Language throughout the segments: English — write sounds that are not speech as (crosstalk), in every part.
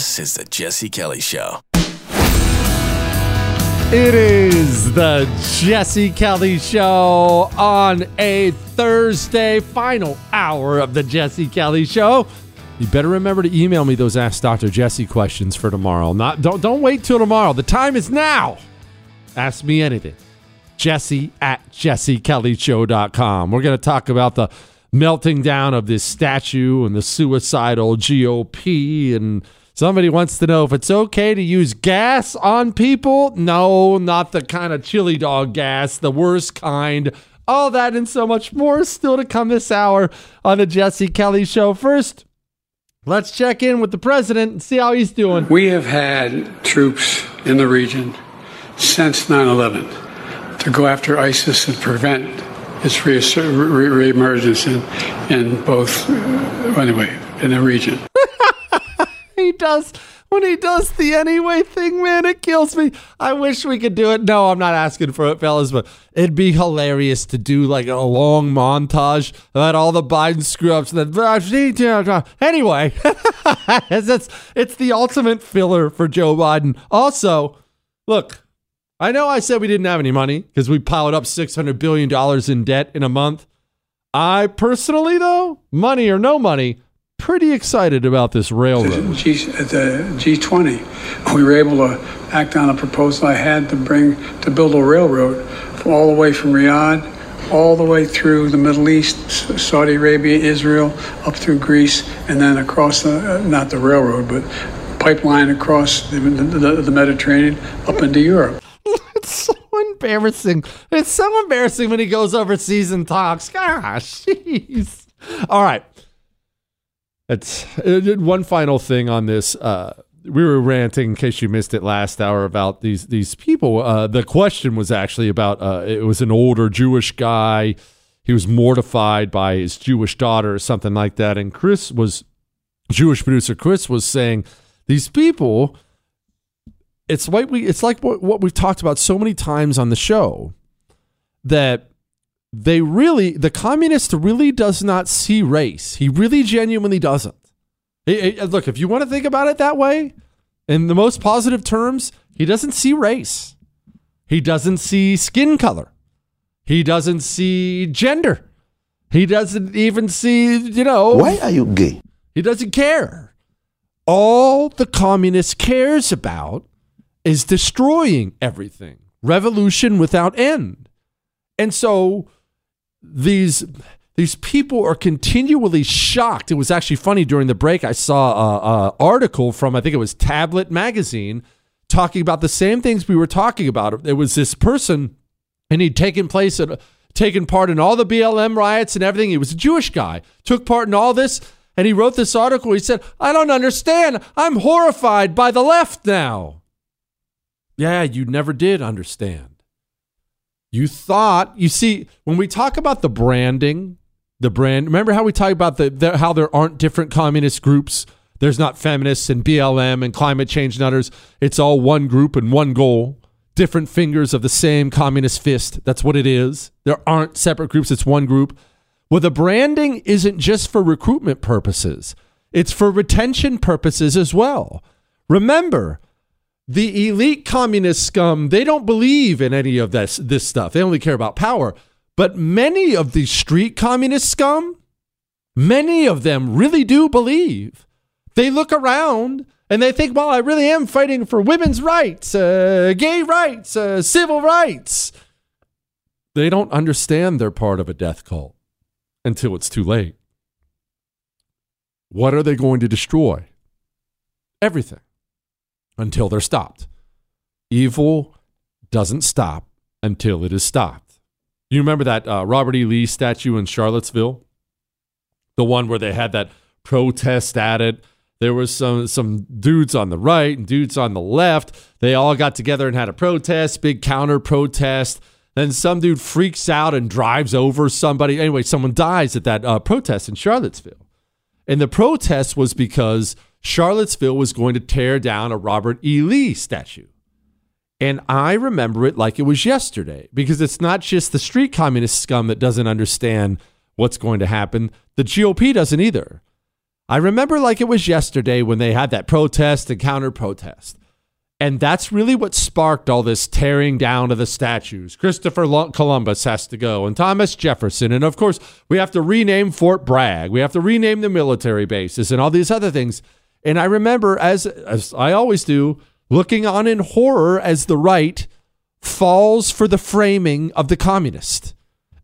This is the Jesse Kelly Show. It is the Jesse Kelly Show on a Thursday, final hour of the Jesse Kelly Show. You better remember to email me those Ask Dr. Jesse questions for tomorrow. Not don't don't wait till tomorrow. The time is now. Ask me anything. Jesse at jessekellyshow.com. We're going to talk about the melting down of this statue and the suicidal GOP and Somebody wants to know if it's okay to use gas on people. No, not the kind of chili dog gas, the worst kind. All that and so much more still to come this hour on the Jesse Kelly Show. First, let's check in with the president and see how he's doing. We have had troops in the region since 9 11 to go after ISIS and prevent its reemergence in, in both, anyway, in the region he does when he does the anyway thing, man, it kills me. I wish we could do it. No, I'm not asking for it, fellas, but it'd be hilarious to do like a long montage about all the Biden screw ups. Then (laughs) anyway, (laughs) it's it's the ultimate filler for Joe Biden. Also, look, I know I said we didn't have any money because we piled up six hundred billion dollars in debt in a month. I personally, though, money or no money pretty excited about this railroad. G, at the G20, we were able to act on a proposal I had to bring to build a railroad all the way from Riyadh all the way through the Middle East, Saudi Arabia, Israel, up through Greece, and then across the, uh, not the railroad, but pipeline across the, the, the Mediterranean up into Europe. (laughs) it's so embarrassing. It's so embarrassing when he goes overseas and talks. Gosh, (laughs) jeez. All right. It's uh, one final thing on this. Uh, we were ranting in case you missed it last hour about these these people. Uh, the question was actually about uh, it was an older Jewish guy. He was mortified by his Jewish daughter or something like that. And Chris was Jewish producer Chris was saying these people. It's like we it's like what, what we've talked about so many times on the show that they really the communist really does not see race. He really genuinely doesn't. look, if you want to think about it that way, in the most positive terms, he doesn't see race. He doesn't see skin color. He doesn't see gender. He doesn't even see, you know. Why are you gay? He doesn't care. All the communist cares about is destroying everything, revolution without end. And so these these people are continually shocked. It was actually funny during the break. I saw an article from I think it was Tablet magazine talking about the same things we were talking about. It was this person, and he'd taken place at taken part in all the BLM riots and everything. He was a Jewish guy, took part in all this, and he wrote this article. He said, "I don't understand. I'm horrified by the left now." Yeah, you never did understand. You thought, you see, when we talk about the branding, the brand, remember how we talk about the, the how there aren't different communist groups? There's not feminists and BLM and climate change nutters. It's all one group and one goal. Different fingers of the same communist fist. That's what it is. There aren't separate groups, it's one group. Well, the branding isn't just for recruitment purposes, it's for retention purposes as well. Remember, the elite communist scum, they don't believe in any of this, this stuff. They only care about power. But many of the street communist scum, many of them really do believe. They look around and they think, well, I really am fighting for women's rights, uh, gay rights, uh, civil rights. They don't understand they're part of a death cult until it's too late. What are they going to destroy? Everything until they're stopped. Evil doesn't stop until it is stopped. You remember that uh, Robert E. Lee statue in Charlottesville? The one where they had that protest at it. There was some some dudes on the right and dudes on the left. They all got together and had a protest, big counter protest. Then some dude freaks out and drives over somebody. Anyway, someone dies at that uh, protest in Charlottesville. And the protest was because Charlottesville was going to tear down a Robert E. Lee statue. And I remember it like it was yesterday because it's not just the street communist scum that doesn't understand what's going to happen, the GOP doesn't either. I remember like it was yesterday when they had that protest and counter protest. And that's really what sparked all this tearing down of the statues. Christopher Columbus has to go, and Thomas Jefferson. And of course, we have to rename Fort Bragg. We have to rename the military bases and all these other things. And I remember, as, as I always do, looking on in horror as the right falls for the framing of the communist.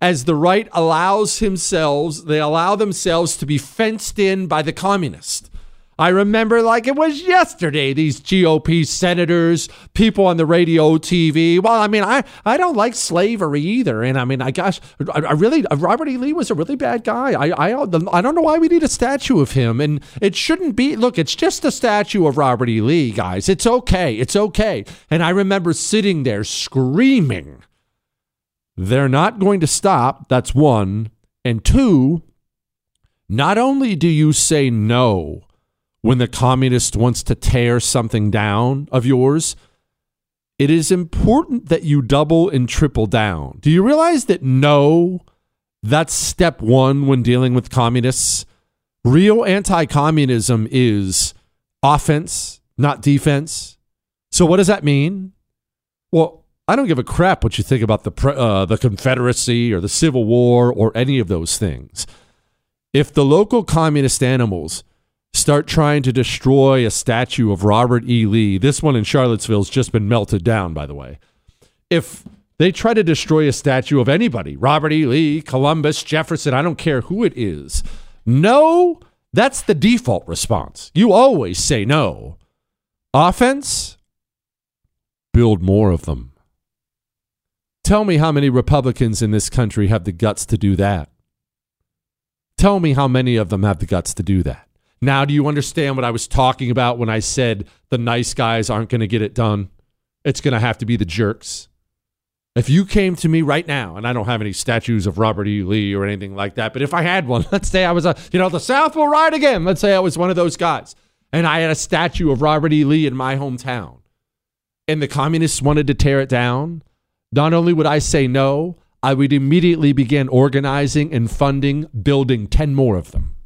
As the right allows themselves, they allow themselves to be fenced in by the communist. I remember like it was yesterday, these GOP senators, people on the radio, TV. Well, I mean, I, I don't like slavery either. And I mean, I gosh, I, I really, Robert E. Lee was a really bad guy. I, I, I don't know why we need a statue of him. And it shouldn't be, look, it's just a statue of Robert E. Lee, guys. It's okay. It's okay. And I remember sitting there screaming. They're not going to stop. That's one. And two, not only do you say no, when the communist wants to tear something down of yours, it is important that you double and triple down. Do you realize that no, that's step one when dealing with communists? Real anti communism is offense, not defense. So, what does that mean? Well, I don't give a crap what you think about the, uh, the Confederacy or the Civil War or any of those things. If the local communist animals start trying to destroy a statue of Robert E. Lee. This one in Charlottesville has just been melted down, by the way. If they try to destroy a statue of anybody, Robert E. Lee, Columbus, Jefferson, I don't care who it is, no, that's the default response. You always say no. Offense, build more of them. Tell me how many Republicans in this country have the guts to do that. Tell me how many of them have the guts to do that. Now, do you understand what I was talking about when I said the nice guys aren't going to get it done? It's going to have to be the jerks. If you came to me right now, and I don't have any statues of Robert E. Lee or anything like that, but if I had one, (laughs) let's say I was a, you know, the South will ride again. Let's say I was one of those guys, and I had a statue of Robert E. Lee in my hometown, and the communists wanted to tear it down. Not only would I say no, I would immediately begin organizing and funding building 10 more of them.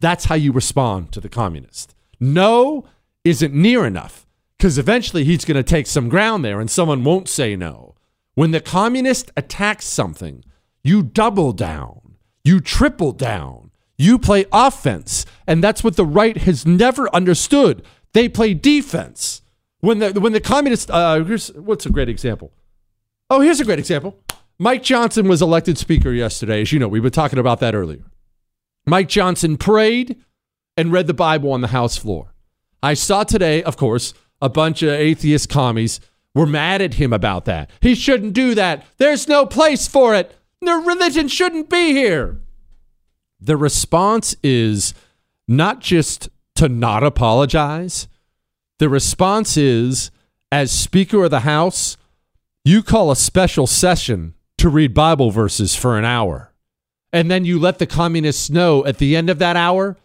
That's how you respond to the communist. No isn't near enough because eventually he's going to take some ground there and someone won't say no. When the communist attacks something, you double down, you triple down, you play offense. And that's what the right has never understood. They play defense. When the, when the communist, uh, what's a great example? Oh, here's a great example. Mike Johnson was elected speaker yesterday. As you know, we've been talking about that earlier. Mike Johnson prayed and read the Bible on the House floor. I saw today, of course, a bunch of atheist commies were mad at him about that. He shouldn't do that. There's no place for it. The religion shouldn't be here. The response is not just to not apologize. The response is, as Speaker of the House, you call a special session to read Bible verses for an hour. And then you let the communists know at the end of that hour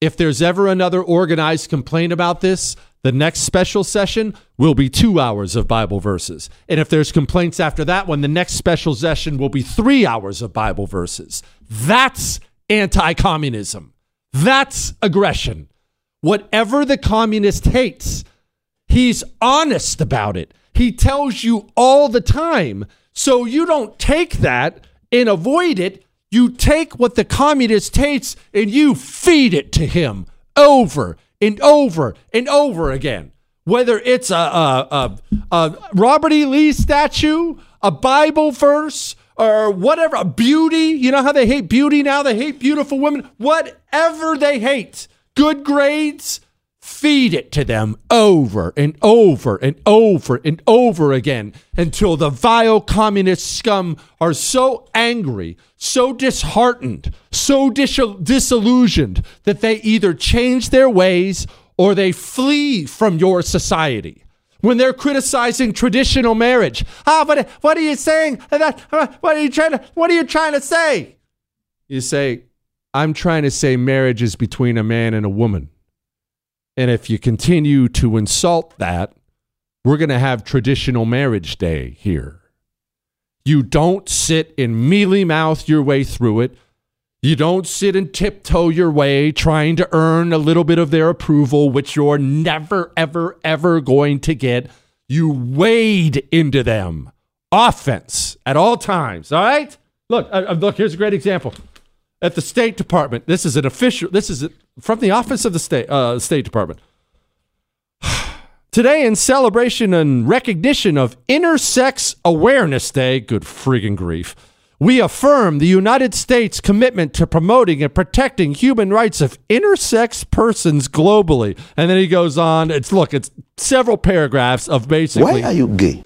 if there's ever another organized complaint about this, the next special session will be two hours of Bible verses. And if there's complaints after that one, the next special session will be three hours of Bible verses. That's anti communism. That's aggression. Whatever the communist hates, he's honest about it. He tells you all the time so you don't take that and avoid it. You take what the communist hates and you feed it to him over and over and over again. Whether it's a, a, a, a Robert E. Lee statue, a Bible verse, or whatever, a beauty. You know how they hate beauty now? They hate beautiful women. Whatever they hate, good grades, Feed it to them over and over and over and over again until the vile communist scum are so angry, so disheartened, so dis- disillusioned that they either change their ways or they flee from your society. When they're criticizing traditional marriage, ah, what, what are you saying? What are you trying to? What are you trying to say? You say, I'm trying to say marriage is between a man and a woman. And if you continue to insult that, we're going to have traditional marriage day here. You don't sit and mealy mouth your way through it. You don't sit and tiptoe your way trying to earn a little bit of their approval, which you're never, ever, ever going to get. You wade into them. Offense at all times. All right? Look, uh, uh look, here's a great example at the State Department. This is an official. This is from the office of the State uh, State Department. (sighs) Today, in celebration and recognition of Intersex Awareness Day, good friggin' grief, we affirm the United States' commitment to promoting and protecting human rights of intersex persons globally. And then he goes on. It's look, it's several paragraphs of basically. Why are you gay?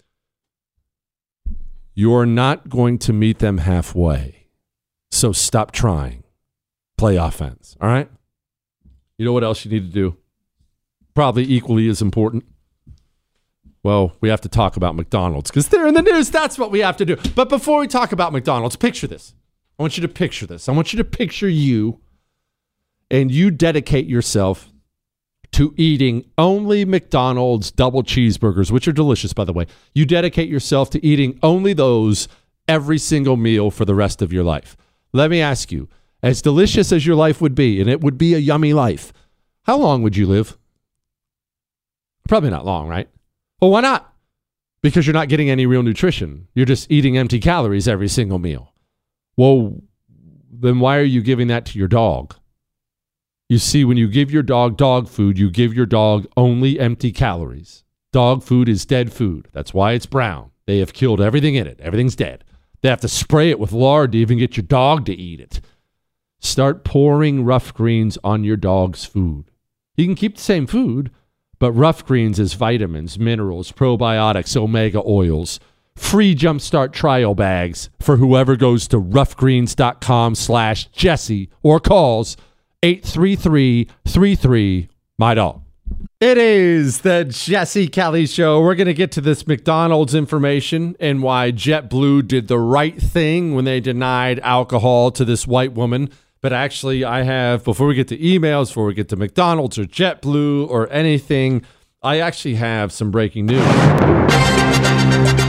You're not going to meet them halfway. So stop trying. Play offense. All right? You know what else you need to do? Probably equally as important. Well, we have to talk about McDonald's because they're in the news. That's what we have to do. But before we talk about McDonald's, picture this. I want you to picture this. I want you to picture you and you dedicate yourself to eating only McDonald's double cheeseburgers, which are delicious, by the way. You dedicate yourself to eating only those every single meal for the rest of your life. Let me ask you, as delicious as your life would be, and it would be a yummy life, how long would you live? Probably not long, right? Well, why not? Because you're not getting any real nutrition. You're just eating empty calories every single meal. Well, then why are you giving that to your dog? You see, when you give your dog dog food, you give your dog only empty calories. Dog food is dead food. That's why it's brown. They have killed everything in it, everything's dead. They have to spray it with lard to even get your dog to eat it. Start pouring rough greens on your dog's food. You can keep the same food, but rough greens is vitamins, minerals, probiotics, omega oils, free jumpstart trial bags for whoever goes to roughgreens.com slash Jesse or calls 833-33 my dog. It is the Jesse Kelly Show. We're going to get to this McDonald's information and why JetBlue did the right thing when they denied alcohol to this white woman. But actually, I have, before we get to emails, before we get to McDonald's or JetBlue or anything, I actually have some breaking news.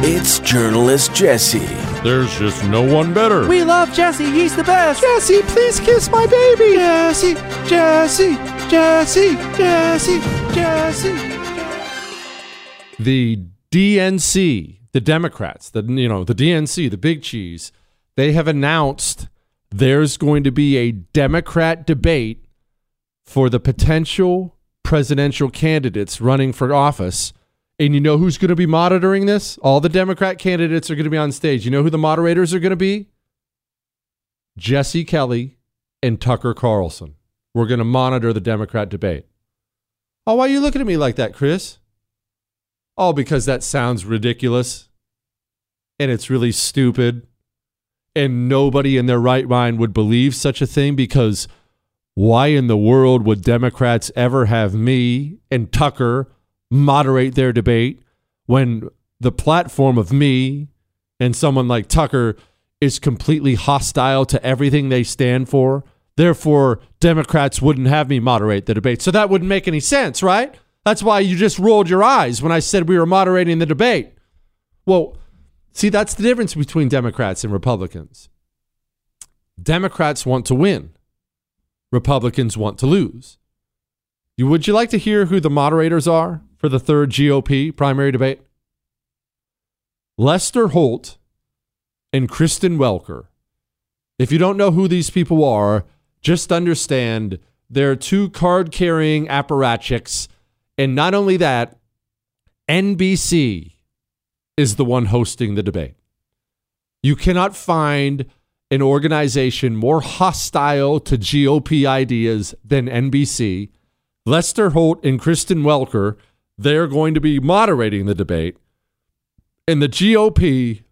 It's journalist Jesse. There's just no one better. We love Jesse. He's the best. Jesse, please kiss my baby. Jesse, Jesse, Jesse, Jesse, Jesse. The DNC, the Democrats, the you know, the DNC, the big cheese, they have announced there's going to be a Democrat debate for the potential presidential candidates running for office. And you know who's going to be monitoring this? All the Democrat candidates are going to be on stage. You know who the moderators are going to be? Jesse Kelly and Tucker Carlson. We're going to monitor the Democrat debate. Oh, why are you looking at me like that, Chris? Oh, because that sounds ridiculous and it's really stupid. And nobody in their right mind would believe such a thing because why in the world would Democrats ever have me and Tucker moderate their debate when the platform of me and someone like Tucker is completely hostile to everything they stand for? Therefore, Democrats wouldn't have me moderate the debate. So that wouldn't make any sense, right? That's why you just rolled your eyes when I said we were moderating the debate. Well, see, that's the difference between Democrats and Republicans. Democrats want to win. Republicans want to lose. You, would you like to hear who the moderators are for the third GOP primary debate? Lester Holt and Kristen Welker. If you don't know who these people are, just understand they're two card carrying apparatchiks. And not only that, NBC is the one hosting the debate. You cannot find an organization more hostile to GOP ideas than NBC. Lester Holt and Kristen Welker, they're going to be moderating the debate. And the GOP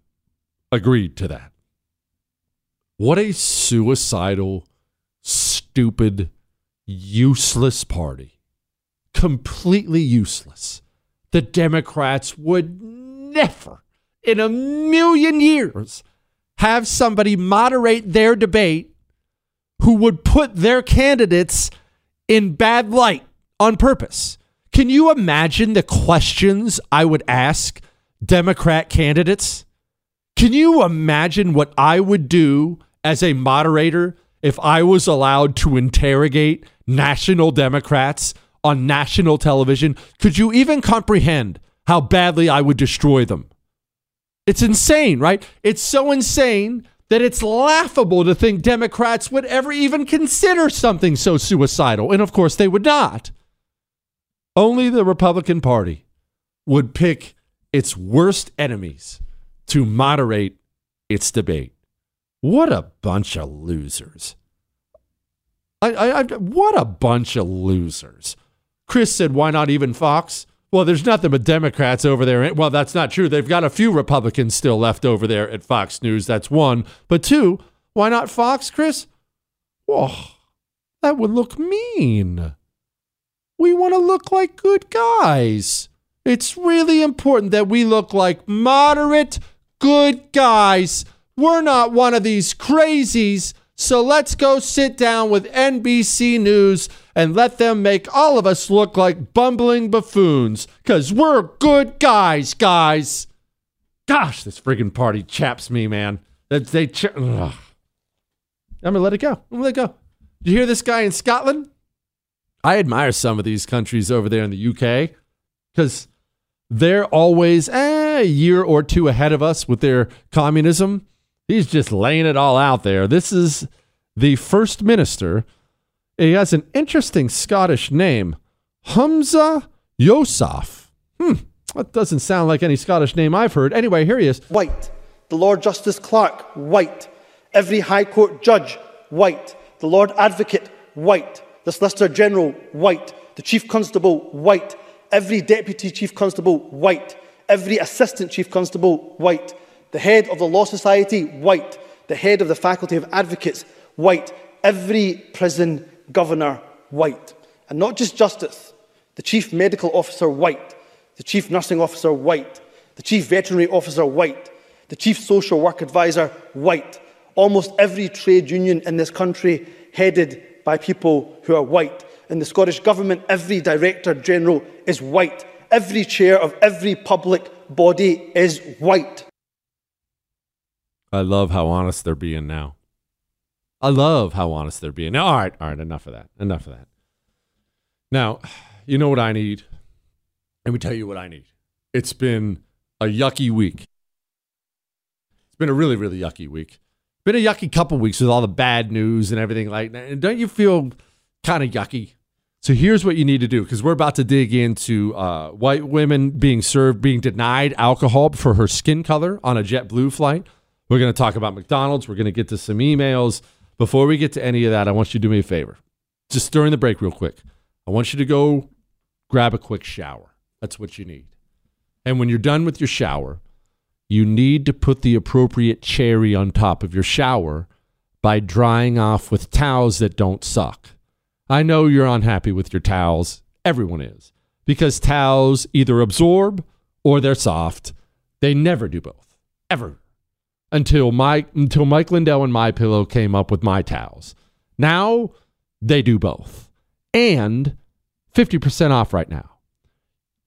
agreed to that. What a suicidal, stupid, useless party. Completely useless. The Democrats would never, in a million years, have somebody moderate their debate who would put their candidates in bad light on purpose. Can you imagine the questions I would ask Democrat candidates? Can you imagine what I would do as a moderator if I was allowed to interrogate national Democrats on national television? Could you even comprehend how badly I would destroy them? It's insane, right? It's so insane that it's laughable to think Democrats would ever even consider something so suicidal. And of course, they would not. Only the Republican Party would pick its worst enemies to moderate its debate. What a bunch of losers. I, I, I, what a bunch of losers. Chris said, why not even Fox? Well, there's nothing but Democrats over there. Well, that's not true. They've got a few Republicans still left over there at Fox News. That's one. But two, why not Fox, Chris? Well, that would look mean. We want to look like good guys. It's really important that we look like moderate, good guys. We're not one of these crazies. So let's go sit down with NBC News and let them make all of us look like bumbling buffoons because we're good guys, guys. Gosh, this friggin' party chaps me, man. They, they ch- I'm gonna let it go. I'm gonna let it go. You hear this guy in Scotland? I admire some of these countries over there in the UK because they're always eh, a year or two ahead of us with their communism. He's just laying it all out there. This is the first minister he has an interesting Scottish name, Humza Yousaf. Hmm, that doesn't sound like any Scottish name I've heard. Anyway, here he is. White. The Lord Justice Clerk, white. Every High Court judge, white. The Lord Advocate, white. The Solicitor General, white. The Chief Constable, white. Every Deputy Chief Constable, white. Every assistant chief constable, white. The head of the Law Society, white. The head of the Faculty of Advocates, white. Every prison governor, white. And not just justice, the chief medical officer, white. The chief nursing officer, white. The chief veterinary officer, white. The chief social work advisor, white. Almost every trade union in this country headed by people who are white. In the Scottish Government, every Director General is white. Every chair of every public body is white. I love how honest they're being now. I love how honest they're being. Now, all right, all right, enough of that. Enough of that. Now, (sighs) you know what I need? Let me tell you what I need. It's been a yucky week. It's been a really, really yucky week. Been a yucky couple weeks with all the bad news and everything like that. And don't you feel kind of yucky? So here's what you need to do because we're about to dig into uh, white women being served, being denied alcohol for her skin color on a JetBlue flight. We're going to talk about McDonald's. We're going to get to some emails. Before we get to any of that, I want you to do me a favor. Just during the break, real quick. I want you to go grab a quick shower. That's what you need. And when you're done with your shower, you need to put the appropriate cherry on top of your shower by drying off with towels that don't suck. I know you're unhappy with your towels. Everyone is. Because towels either absorb or they're soft. They never do both. Ever. Until Mike until Mike Lindell and my pillow came up with my towels. Now they do both. And 50% off right now.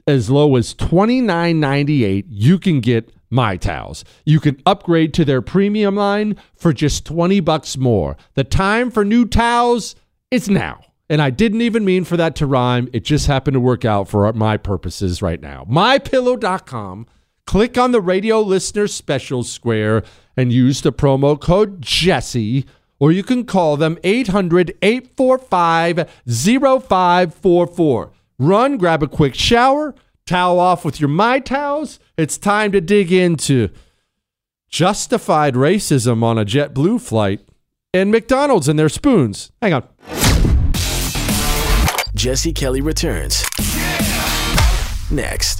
As low as $29.98, you can get my towels. You can upgrade to their premium line for just 20 bucks more. The time for new towels is now. And I didn't even mean for that to rhyme. It just happened to work out for my purposes right now. MyPillow.com. Click on the radio listener special square and use the promo code Jesse, or you can call them 800 845 0544. Run, grab a quick shower, towel off with your My Towels. It's time to dig into justified racism on a JetBlue flight and McDonald's and their spoons. Hang on. Jesse Kelly returns. Next.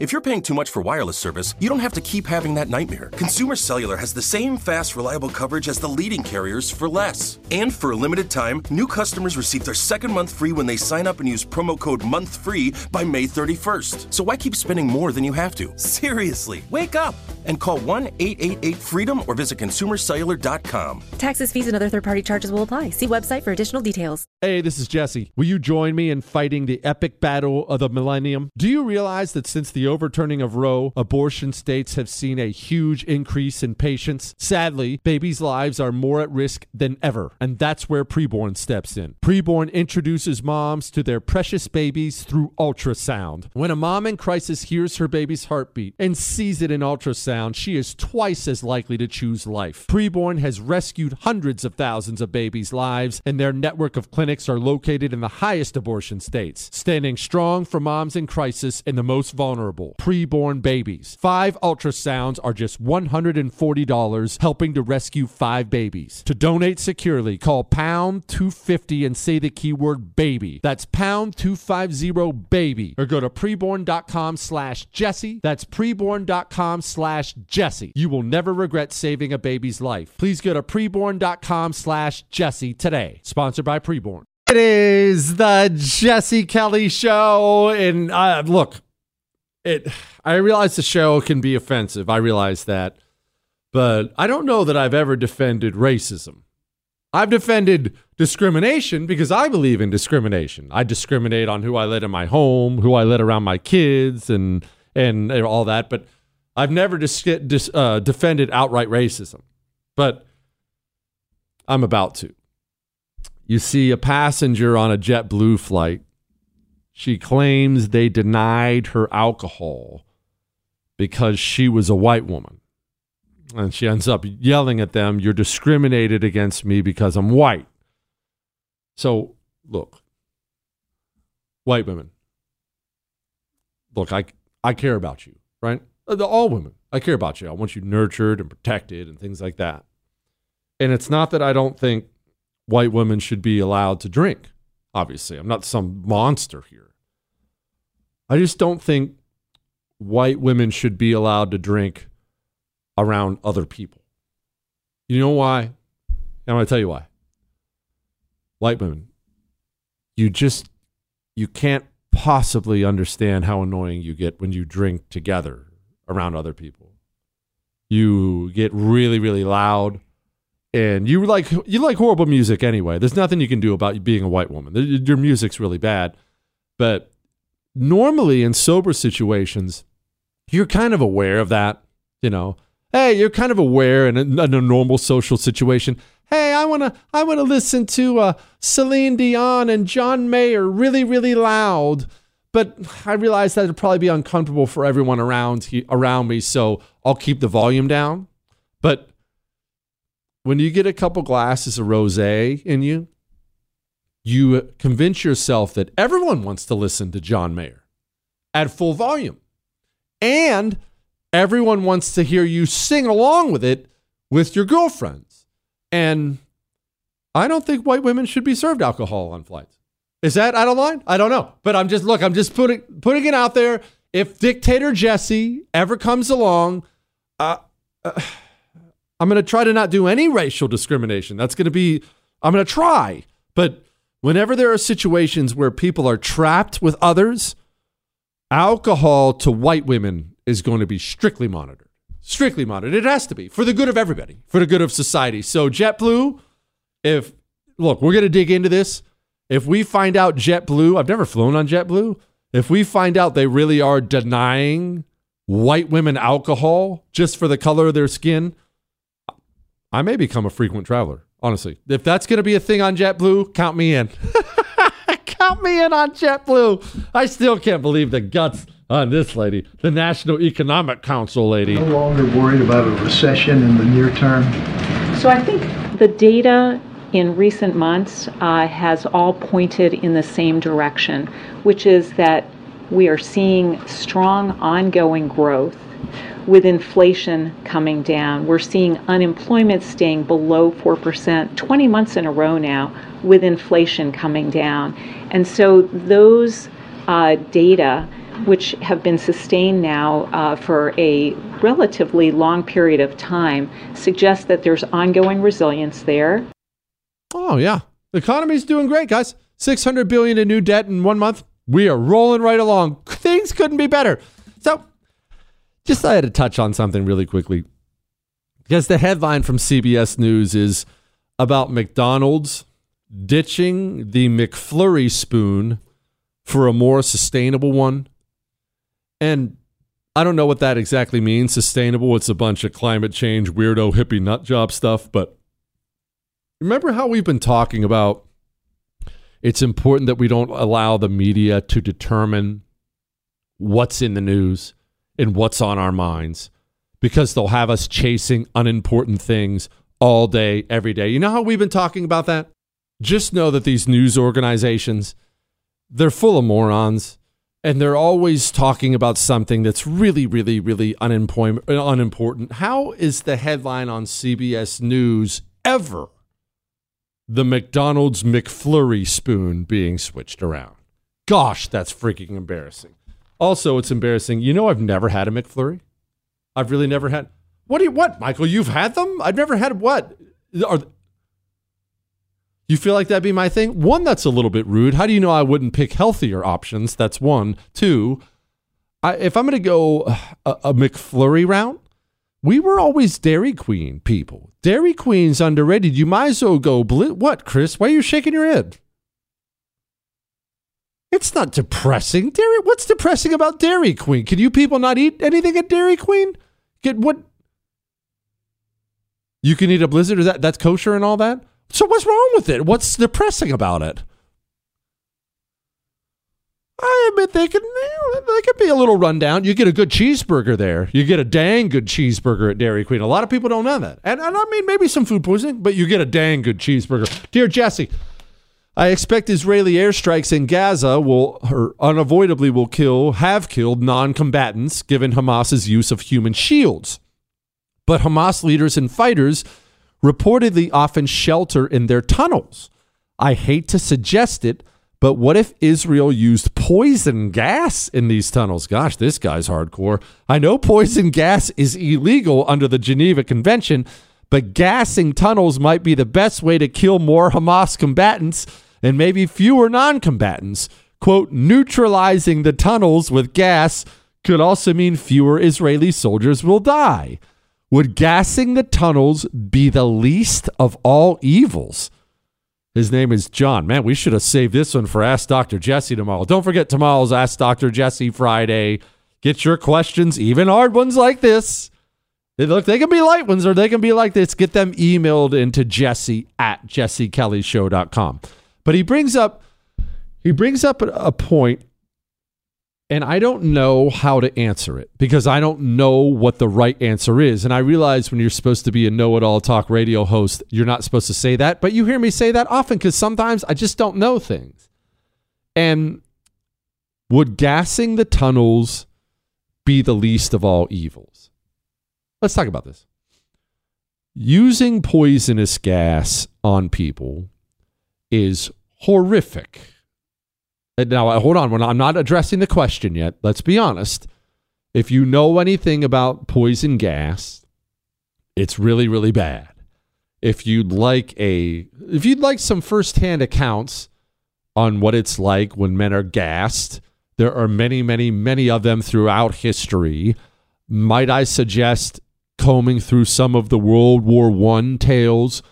If you're paying too much for wireless service, you don't have to keep having that nightmare. Consumer Cellular has the same fast, reliable coverage as the leading carriers for less. And for a limited time, new customers receive their second month free when they sign up and use promo code MONTHFREE by May 31st. So why keep spending more than you have to? Seriously, wake up and call 1 888 freedom or visit consumercellular.com. Taxes, fees, and other third party charges will apply. See website for additional details. Hey, this is Jesse. Will you join me in fighting the epic battle of the millennium? Do you realize that since the overturning of Roe, abortion states have seen a huge increase in patients? Sadly, babies' lives are more at risk than ever, and that's where Preborn steps in. Preborn introduces moms to their precious babies through ultrasound. When a mom in crisis hears her baby's heartbeat and sees it in ultrasound, she is twice as likely to choose life. Preborn has rescued hundreds of thousands of babies' lives, and their network of clinics are located in the highest abortion states, standing strong for moms in crisis and the most vulnerable preborn babies. Five ultrasounds are just $140, helping to rescue five babies. To donate securely, call pound 250 and say the keyword baby. That's pound 250 baby. Or go to preborn.com slash Jesse. That's preborn.com slash Jesse. You will never regret saving a baby's life. Please go to preborn.com slash Jesse today. Sponsored by Preborn. It is the Jesse Kelly Show. And uh, look, it. I realize the show can be offensive. I realize that. But I don't know that I've ever defended racism. I've defended discrimination because I believe in discrimination. I discriminate on who I let in my home, who I let around my kids, and and, all that. But I've never dis- dis- uh, defended outright racism. But I'm about to. You see a passenger on a JetBlue flight. She claims they denied her alcohol because she was a white woman. And she ends up yelling at them, You're discriminated against me because I'm white. So, look, white women, look, I, I care about you, right? Uh, all women, I care about you. I want you nurtured and protected and things like that. And it's not that I don't think white women should be allowed to drink. Obviously, I'm not some monster here. I just don't think white women should be allowed to drink around other people. You know why? I'm going to tell you why. White women, you just you can't possibly understand how annoying you get when you drink together around other people. You get really really loud and you like you like horrible music anyway. There's nothing you can do about being a white woman. Your music's really bad, but normally in sober situations, you're kind of aware of that. You know, hey, you're kind of aware in a, in a normal social situation. Hey, I wanna I wanna listen to uh, Celine Dion and John Mayer really really loud, but I realize that it'd probably be uncomfortable for everyone around around me, so I'll keep the volume down. But when you get a couple glasses of rosé in you, you convince yourself that everyone wants to listen to John Mayer at full volume. And everyone wants to hear you sing along with it with your girlfriends. And I don't think white women should be served alcohol on flights. Is that out of line? I don't know. But I'm just look, I'm just putting putting it out there. If dictator Jesse ever comes along, uh, uh I'm going to try to not do any racial discrimination. That's going to be, I'm going to try. But whenever there are situations where people are trapped with others, alcohol to white women is going to be strictly monitored. Strictly monitored. It has to be for the good of everybody, for the good of society. So, JetBlue, if, look, we're going to dig into this. If we find out JetBlue, I've never flown on JetBlue. If we find out they really are denying white women alcohol just for the color of their skin, I may become a frequent traveler. Honestly, if that's going to be a thing on JetBlue, count me in. (laughs) count me in on JetBlue. I still can't believe the guts on this lady, the National Economic Council lady. No longer worried about a recession in the near term. So I think the data in recent months uh, has all pointed in the same direction, which is that we are seeing strong ongoing growth with inflation coming down. We're seeing unemployment staying below 4%, 20 months in a row now, with inflation coming down. And so those uh, data which have been sustained now uh, for a relatively long period of time, suggest that there's ongoing resilience there. Oh, yeah. The economy's doing great, guys. 600 billion in new debt in one month. We are rolling right along. Things couldn't be better. So, just I had to touch on something really quickly. Because the headline from CBS News is about McDonald's ditching the McFlurry spoon for a more sustainable one. And I don't know what that exactly means, sustainable. It's a bunch of climate change, weirdo, hippie nut job stuff. But remember how we've been talking about it's important that we don't allow the media to determine what's in the news and what's on our minds because they'll have us chasing unimportant things all day, every day. You know how we've been talking about that? Just know that these news organizations, they're full of morons and they're always talking about something that's really, really, really unimportant. How is the headline on CBS News ever the McDonald's McFlurry spoon being switched around? Gosh, that's freaking embarrassing. Also, it's embarrassing. You know, I've never had a McFlurry. I've really never had. What do you what, Michael? You've had them? I've never had what? Are you feel like that'd be my thing? One, that's a little bit rude. How do you know I wouldn't pick healthier options? That's one. Two, I, if I'm going to go uh, a, a McFlurry route, we were always Dairy Queen people. Dairy Queen's underrated. You might as well go bli- what, Chris? Why are you shaking your head? It's not depressing. Dairy. What's depressing about Dairy Queen? Can you people not eat anything at Dairy Queen? Get what? You can eat a blizzard. Is that that's kosher and all that? So what's wrong with it? What's depressing about it? I admit they can they can be a little rundown. You get a good cheeseburger there. You get a dang good cheeseburger at Dairy Queen. A lot of people don't know that. And, and I mean maybe some food poisoning, but you get a dang good cheeseburger. Dear Jesse, I expect Israeli airstrikes in Gaza will or unavoidably will kill have killed non-combatants given Hamas's use of human shields. But Hamas leaders and fighters reportedly often shelter in their tunnels. I hate to suggest it, but what if Israel used poison gas in these tunnels? Gosh, this guy's hardcore. I know poison gas is illegal under the Geneva Convention, but gassing tunnels might be the best way to kill more Hamas combatants and maybe fewer non combatants. Quote, neutralizing the tunnels with gas could also mean fewer Israeli soldiers will die. Would gassing the tunnels be the least of all evils? His name is John. Man, we should have saved this one for Ask Dr. Jesse tomorrow. Don't forget tomorrow's Ask Dr. Jesse Friday. Get your questions, even hard ones like this. They look, they can be light ones or they can be like this. Get them emailed into Jesse at jessekellyshow.com. But he brings up he brings up a point and I don't know how to answer it because I don't know what the right answer is. And I realize when you're supposed to be a know it all talk radio host, you're not supposed to say that. But you hear me say that often because sometimes I just don't know things. And would gassing the tunnels be the least of all evils? Let's talk about this. Using poisonous gas on people is horrific. And now, uh, hold on. I'm not addressing the question yet. Let's be honest. If you know anything about poison gas, it's really, really bad. If you'd like a, if you'd like some firsthand accounts on what it's like when men are gassed, there are many, many, many of them throughout history. Might I suggest combing through some of the World War One tales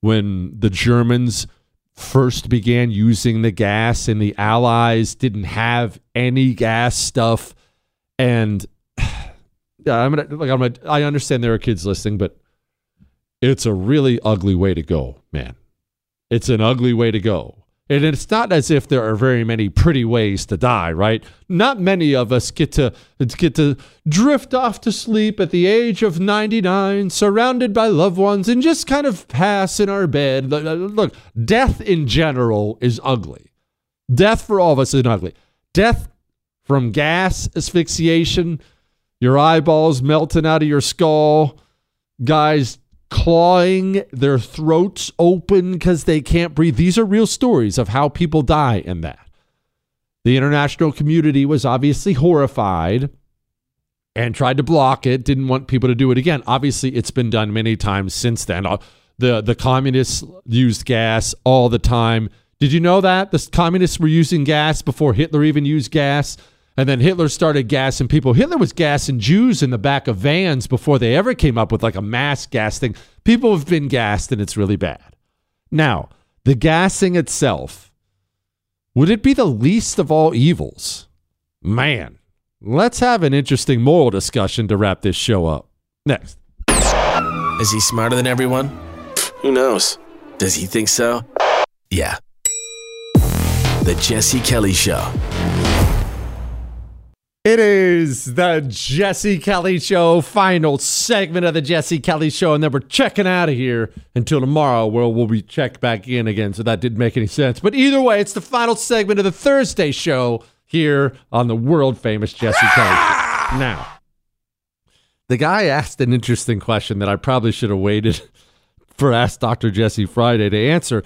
when the Germans first began using the gas and the allies didn't have any gas stuff and (sighs) yeah, I'm gonna like I'm gonna I understand there are kids listening, but it's a really ugly way to go, man. It's an ugly way to go. And it's not as if there are very many pretty ways to die, right? Not many of us get to get to drift off to sleep at the age of 99, surrounded by loved ones, and just kind of pass in our bed. Look, death in general is ugly. Death for all of us is ugly. Death from gas asphyxiation, your eyeballs melting out of your skull, guys clawing their throats open because they can't breathe. These are real stories of how people die in that. The international community was obviously horrified and tried to block it, didn't want people to do it again. Obviously, it's been done many times since then. Uh, the the communists used gas all the time. Did you know that the communists were using gas before Hitler even used gas? And then Hitler started gassing people. Hitler was gassing Jews in the back of vans before they ever came up with like a mass gas thing. People have been gassed and it's really bad. Now, the gassing itself, would it be the least of all evils? Man, let's have an interesting moral discussion to wrap this show up. Next. Is he smarter than everyone? Who knows? Does he think so? Yeah. The Jesse Kelly Show. It is the Jesse Kelly Show, final segment of the Jesse Kelly Show, and then we're checking out of here until tomorrow, where we'll be checked back in again. So that didn't make any sense. But either way, it's the final segment of the Thursday show here on the world famous Jesse Kelly Show. (laughs) Now, the guy asked an interesting question that I probably should have waited (laughs) for Ask Dr. Jesse Friday to answer.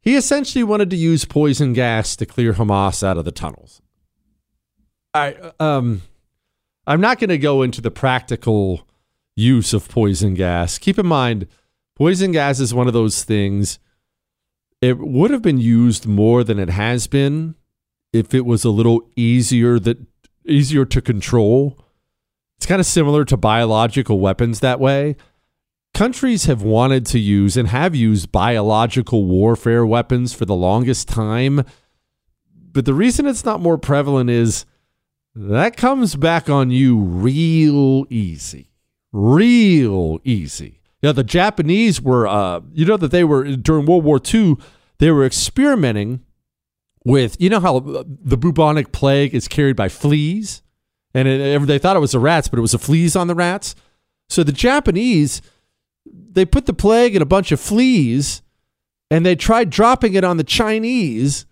He essentially wanted to use poison gas to clear Hamas out of the tunnels. I um I'm not going to go into the practical use of poison gas. Keep in mind, poison gas is one of those things. It would have been used more than it has been if it was a little easier that easier to control. It's kind of similar to biological weapons that way. Countries have wanted to use and have used biological warfare weapons for the longest time. But the reason it's not more prevalent is that comes back on you real easy. Real easy. Yeah, the Japanese were, uh, you know, that they were during World War II, they were experimenting with, you know, how the bubonic plague is carried by fleas? And it, they thought it was the rats, but it was the fleas on the rats. So the Japanese, they put the plague in a bunch of fleas and they tried dropping it on the Chinese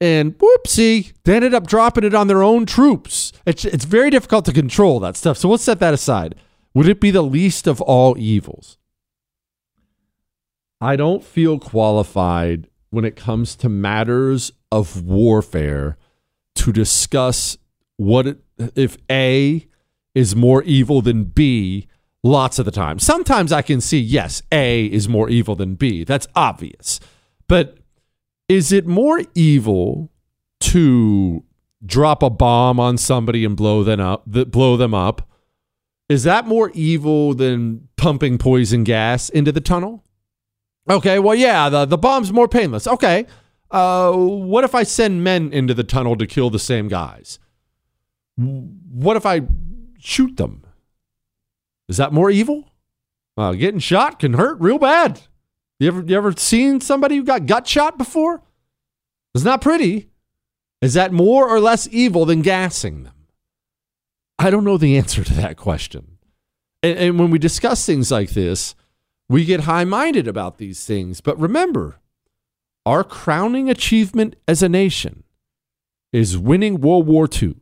and whoopsie, they ended up dropping it on their own troops. It's, it's very difficult to control that stuff. So we'll set that aside. Would it be the least of all evils? I don't feel qualified when it comes to matters of warfare to discuss what it, if A is more evil than B lots of the time. Sometimes I can see, yes, A is more evil than B. That's obvious. But is it more evil to drop a bomb on somebody and blow them up blow them up? Is that more evil than pumping poison gas into the tunnel? Okay well yeah the, the bomb's more painless. Okay uh, what if i send men into the tunnel to kill the same guys? What if i shoot them? Is that more evil? Uh, getting shot can hurt real bad you ever you ever seen somebody who got gut shot before? It's not pretty. Is that more or less evil than gassing them? I don't know the answer to that question. And, and when we discuss things like this, we get high minded about these things. But remember, our crowning achievement as a nation is winning World War II.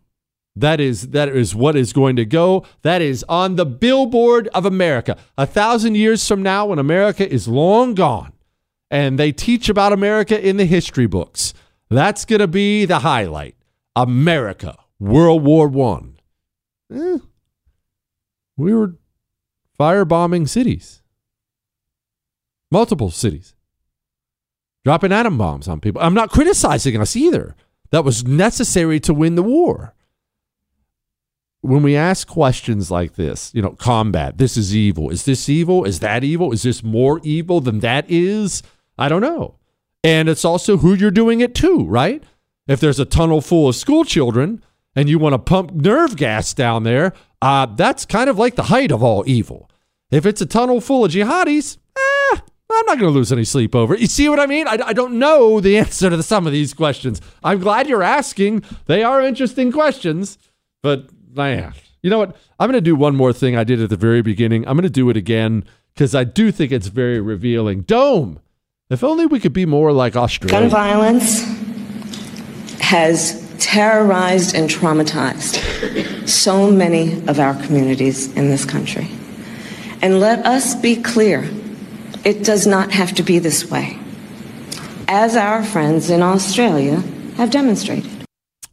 That is that is what is going to go. That is on the billboard of America. A thousand years from now, when America is long gone, and they teach about America in the history books, that's going to be the highlight. America, World War One. Eh, we were firebombing cities, multiple cities, dropping atom bombs on people. I'm not criticizing us either. That was necessary to win the war when we ask questions like this, you know, combat, this is evil. Is this evil? Is that evil? Is this more evil than that is? I don't know. And it's also who you're doing it to, right? If there's a tunnel full of school children and you want to pump nerve gas down there, uh, that's kind of like the height of all evil. If it's a tunnel full of jihadis, eh, I'm not going to lose any sleep over it. You see what I mean? I, I don't know the (laughs) answer to some of these questions. I'm glad you're asking. They are interesting questions, but man, you know what? I'm going to do one more thing I did at the very beginning. I'm going to do it again because I do think it's very revealing. Dome, if only we could be more like Australia. Gun violence has terrorized and traumatized so many of our communities in this country. And let us be clear it does not have to be this way, as our friends in Australia have demonstrated.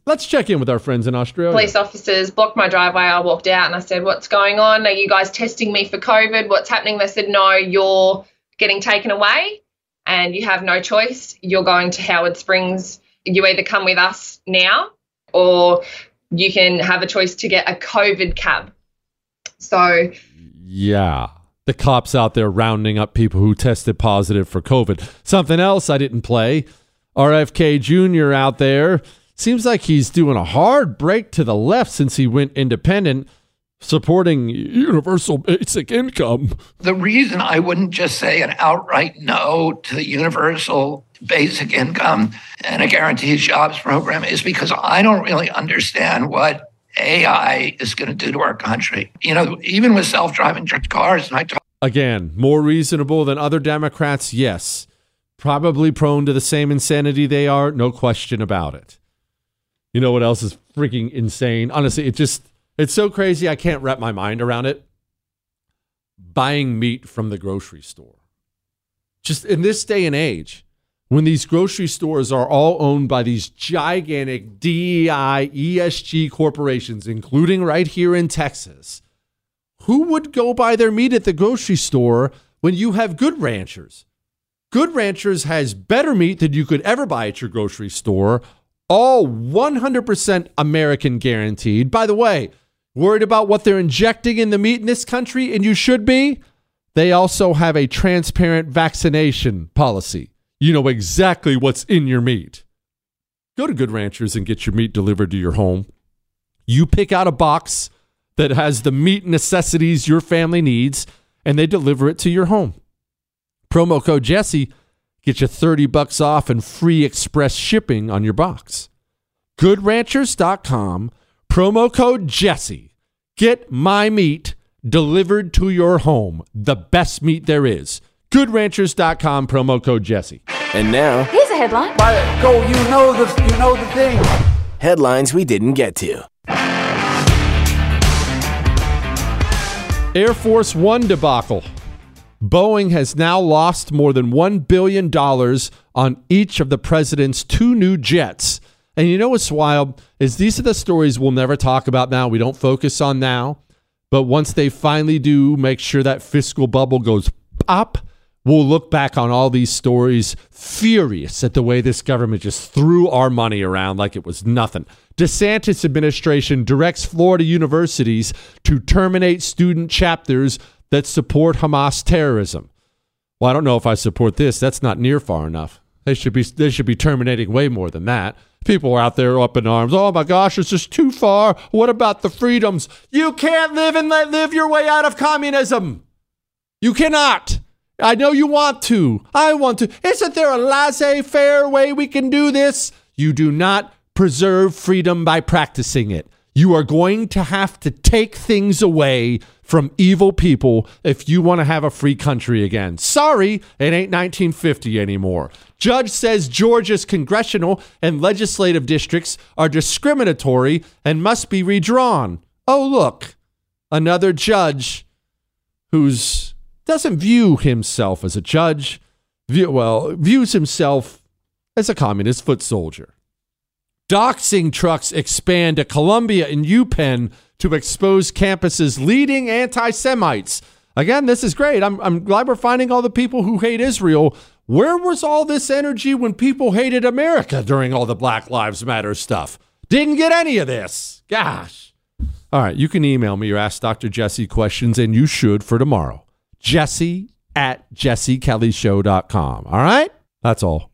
Let's check in with our friends in Australia. Police officers blocked my driveway. I walked out and I said, What's going on? Are you guys testing me for COVID? What's happening? They said, No, you're getting taken away and you have no choice. You're going to Howard Springs. You either come with us now or you can have a choice to get a COVID cab. So, yeah. The cops out there rounding up people who tested positive for COVID. Something else I didn't play. RFK Jr. out there seems like he's doing a hard break to the left since he went independent, supporting universal basic income. The reason I wouldn't just say an outright no to the universal basic income and a guaranteed jobs program is because I don't really understand what AI is going to do to our country. You know, even with self driving cars, and I talk. Again, more reasonable than other Democrats, yes. Probably prone to the same insanity they are, no question about it. You know what else is freaking insane? Honestly, it just, it's so crazy, I can't wrap my mind around it. Buying meat from the grocery store. Just in this day and age, when these grocery stores are all owned by these gigantic DEI, ESG corporations, including right here in Texas, who would go buy their meat at the grocery store when you have Good Ranchers? Good Ranchers has better meat than you could ever buy at your grocery store, all 100% American guaranteed. By the way, worried about what they're injecting in the meat in this country, and you should be? They also have a transparent vaccination policy you know exactly what's in your meat. Go to Good Ranchers and get your meat delivered to your home. You pick out a box that has the meat necessities your family needs, and they deliver it to your home. Promo code Jesse get you 30 bucks off and free express shipping on your box. GoodRanchers.com, promo code Jesse. Get my meat delivered to your home. The best meat there is. GoodRanchers.com, promo code Jesse. And now, Here's a headline. Go, you know the you know the thing. headlines we didn't get to. Air Force One debacle. Boeing has now lost more than $1 billion on each of the president's two new jets. And you know what's wild is these are the stories we'll never talk about now. We don't focus on now. But once they finally do make sure that fiscal bubble goes pop, we'll look back on all these stories furious at the way this government just threw our money around like it was nothing. DeSantis administration directs Florida universities to terminate student chapters that support Hamas terrorism. Well, I don't know if I support this. That's not near far enough. They should be they should be terminating way more than that. People are out there up in arms. Oh my gosh, it's just too far. What about the freedoms? You can't live and let live your way out of communism. You cannot. I know you want to. I want to. Isn't there a laissez faire way we can do this? You do not preserve freedom by practicing it. You are going to have to take things away from evil people if you want to have a free country again. Sorry, it ain't 1950 anymore. Judge says Georgia's congressional and legislative districts are discriminatory and must be redrawn. Oh, look, another judge who's doesn't view himself as a judge, view, well, views himself as a communist foot soldier. Doxing trucks expand to Columbia and UPenn to expose campus's leading anti Semites. Again, this is great. I'm, I'm glad we're finding all the people who hate Israel. Where was all this energy when people hated America during all the Black Lives Matter stuff? Didn't get any of this. Gosh. All right, you can email me or ask Dr. Jesse questions, and you should for tomorrow. Jesse at jessekellyshow.com. All right? That's all.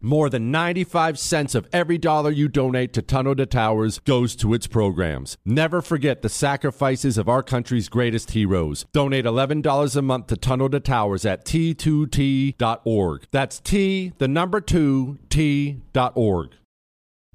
More than 95 cents of every dollar you donate to Tunnel to Towers goes to its programs. Never forget the sacrifices of our country's greatest heroes. Donate $11 a month to Tunnel to Towers at t2t.org. That's T, the number 2, T.org.